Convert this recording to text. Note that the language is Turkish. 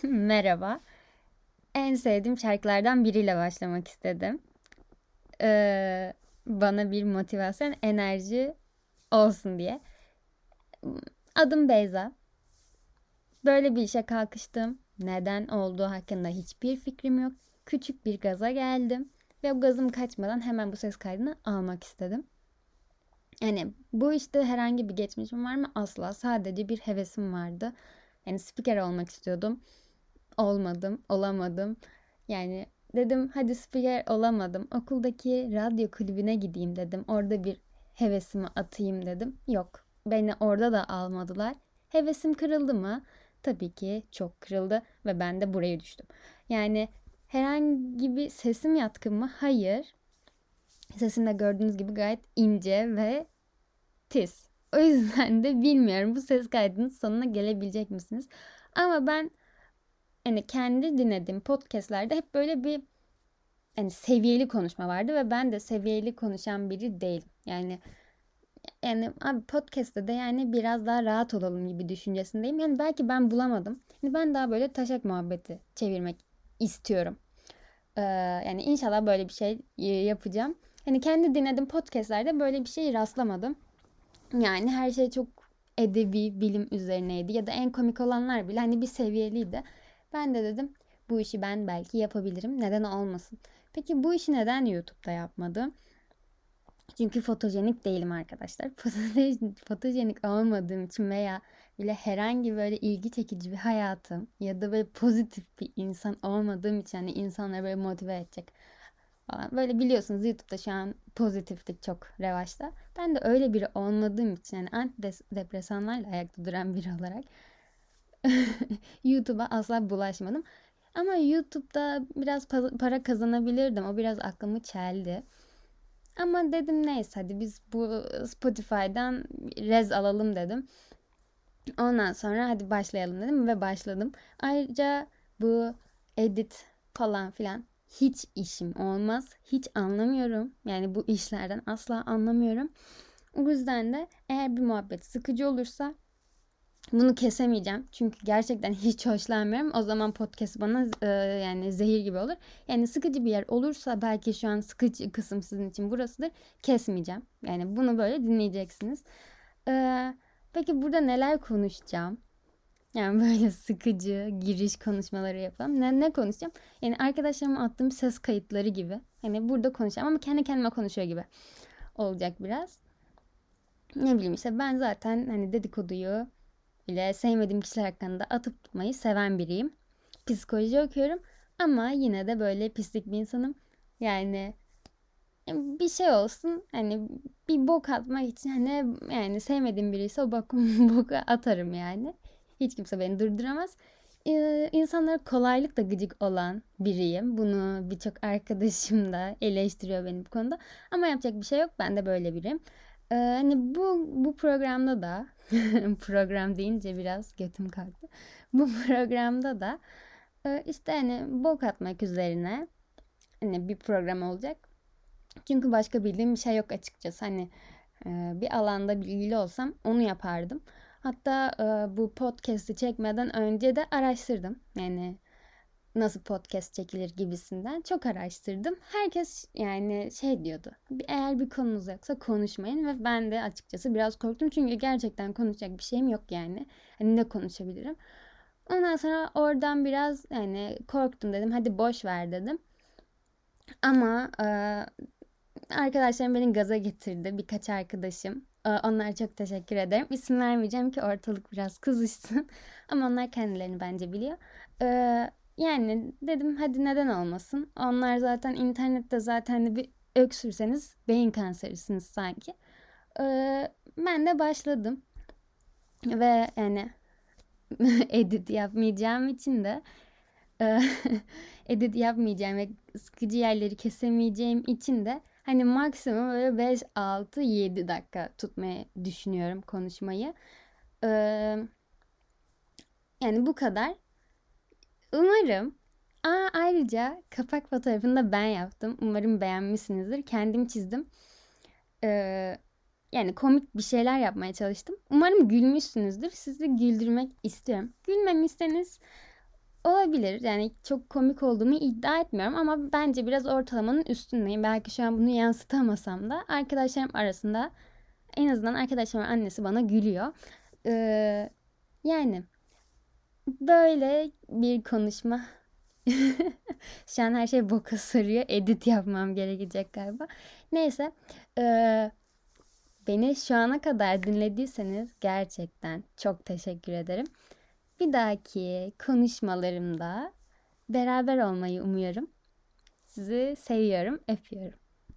merhaba. En sevdiğim şarkılardan biriyle başlamak istedim. Ee, bana bir motivasyon, enerji olsun diye. Adım Beyza. Böyle bir işe kalkıştım. Neden olduğu hakkında hiçbir fikrim yok. Küçük bir gaza geldim. Ve o gazım kaçmadan hemen bu ses kaydını almak istedim. Yani bu işte herhangi bir geçmişim var mı? Asla. Sadece bir hevesim vardı. Yani spiker olmak istiyordum. Olmadım, olamadım. Yani dedim hadi spiker olamadım. Okuldaki radyo kulübüne gideyim dedim. Orada bir hevesimi atayım dedim. Yok. Beni orada da almadılar. Hevesim kırıldı mı? Tabii ki çok kırıldı ve ben de buraya düştüm. Yani herhangi bir sesim yatkın mı? Hayır. Sesim de gördüğünüz gibi gayet ince ve tiz. O yüzden de bilmiyorum bu ses kaydının sonuna gelebilecek misiniz? Ama ben hani kendi dinlediğim podcastlerde hep böyle bir hani seviyeli konuşma vardı ve ben de seviyeli konuşan biri değilim. Yani yani abi podcast'te de yani biraz daha rahat olalım gibi düşüncesindeyim. Yani belki ben bulamadım. Yani ben daha böyle taşak muhabbeti çevirmek istiyorum. Ee, yani inşallah böyle bir şey yapacağım. Hani kendi dinlediğim podcastlerde böyle bir şey rastlamadım. Yani her şey çok edebi, bilim üzerineydi ya da en komik olanlar bile hani bir seviyeliydi. Ben de dedim bu işi ben belki yapabilirim. Neden olmasın? Peki bu işi neden YouTube'da yapmadım? Çünkü fotojenik değilim arkadaşlar. Fotojenik olmadığım için veya bile herhangi böyle ilgi çekici bir hayatım ya da böyle pozitif bir insan olmadığım için hani insanları böyle motive edecek falan. Böyle biliyorsunuz YouTube'da şu an pozitiflik çok revaçta. Ben de öyle biri olmadığım için yani antidepresanlarla ayakta duran biri olarak YouTube'a asla bulaşmadım. Ama YouTube'da biraz para kazanabilirdim. O biraz aklımı çeldi. Ama dedim neyse hadi biz bu Spotify'dan rez alalım dedim. Ondan sonra hadi başlayalım dedim ve başladım. Ayrıca bu edit falan filan hiç işim olmaz. Hiç anlamıyorum. Yani bu işlerden asla anlamıyorum. O yüzden de eğer bir muhabbet sıkıcı olursa bunu kesemeyeceğim. Çünkü gerçekten hiç hoşlanmıyorum. O zaman podcast bana e, yani zehir gibi olur. Yani sıkıcı bir yer olursa belki şu an sıkıcı kısım sizin için burasıdır. Kesmeyeceğim. Yani bunu böyle dinleyeceksiniz. E, peki burada neler konuşacağım? Yani böyle sıkıcı giriş konuşmaları yapalım. Ne, ne konuşacağım? Yani arkadaşlarıma attığım ses kayıtları gibi. Hani burada konuşacağım ama kendi kendime konuşuyor gibi olacak biraz. Ne bileyim işte ben zaten hani dedikoduyu bile sevmediğim kişiler hakkında atıp tutmayı seven biriyim. Psikoloji okuyorum ama yine de böyle pislik bir insanım. Yani bir şey olsun hani bir bok atmak için hani yani sevmediğim biriyse o bok, boku atarım yani. Hiç kimse beni durduramaz. Ee, insanlara kolaylıkla gıcık olan biriyim. Bunu birçok arkadaşım da eleştiriyor beni bu konuda. Ama yapacak bir şey yok. Ben de böyle biriyim. Ee, hani bu bu programda da program deyince biraz götüm kalktı. Bu programda da e, işte hani bok atmak üzerine hani bir program olacak. Çünkü başka bildiğim bir şey yok açıkçası. Hani e, bir alanda bilgili olsam onu yapardım. Hatta e, bu podcast'i çekmeden önce de araştırdım. Yani nasıl podcast çekilir gibisinden çok araştırdım. Herkes yani şey diyordu. Eğer bir konunuz yoksa konuşmayın ve ben de açıkçası biraz korktum. Çünkü gerçekten konuşacak bir şeyim yok yani. Hani ne konuşabilirim? Ondan sonra oradan biraz yani korktum dedim. Hadi boş ver dedim. Ama e, arkadaşlarım beni gaza getirdi. Birkaç arkadaşım. E, onlara çok teşekkür ederim. İsim vermeyeceğim ki ortalık biraz kızışsın. Ama onlar kendilerini bence biliyor. E, yani dedim hadi neden olmasın. Onlar zaten internette zaten bir öksürseniz beyin kanserisiniz sanki. Ee, ben de başladım. Ve yani edit yapmayacağım için de e, edit yapmayacağım ve sıkıcı yerleri kesemeyeceğim için de hani maksimum böyle 5, 6, 7 dakika tutmayı düşünüyorum konuşmayı. Ee, yani bu kadar. Umarım. Aa, ayrıca kapak fotoğrafını da ben yaptım. Umarım beğenmişsinizdir. Kendim çizdim. Ee, yani komik bir şeyler yapmaya çalıştım. Umarım gülmüşsünüzdür. Sizi güldürmek istiyorum. Gülmemişseniz Olabilir. Yani çok komik olduğumu iddia etmiyorum ama bence biraz ortalamanın üstündeyim. Belki şu an bunu yansıtamasam da arkadaşlarım arasında en azından arkadaşlarımın annesi bana gülüyor. Ee, yani böyle bir konuşma. şu an her şey boka sarıyor. Edit yapmam gerekecek galiba. Neyse. Ee, beni şu ana kadar dinlediyseniz gerçekten çok teşekkür ederim. Bir dahaki konuşmalarımda beraber olmayı umuyorum. Sizi seviyorum, öpüyorum.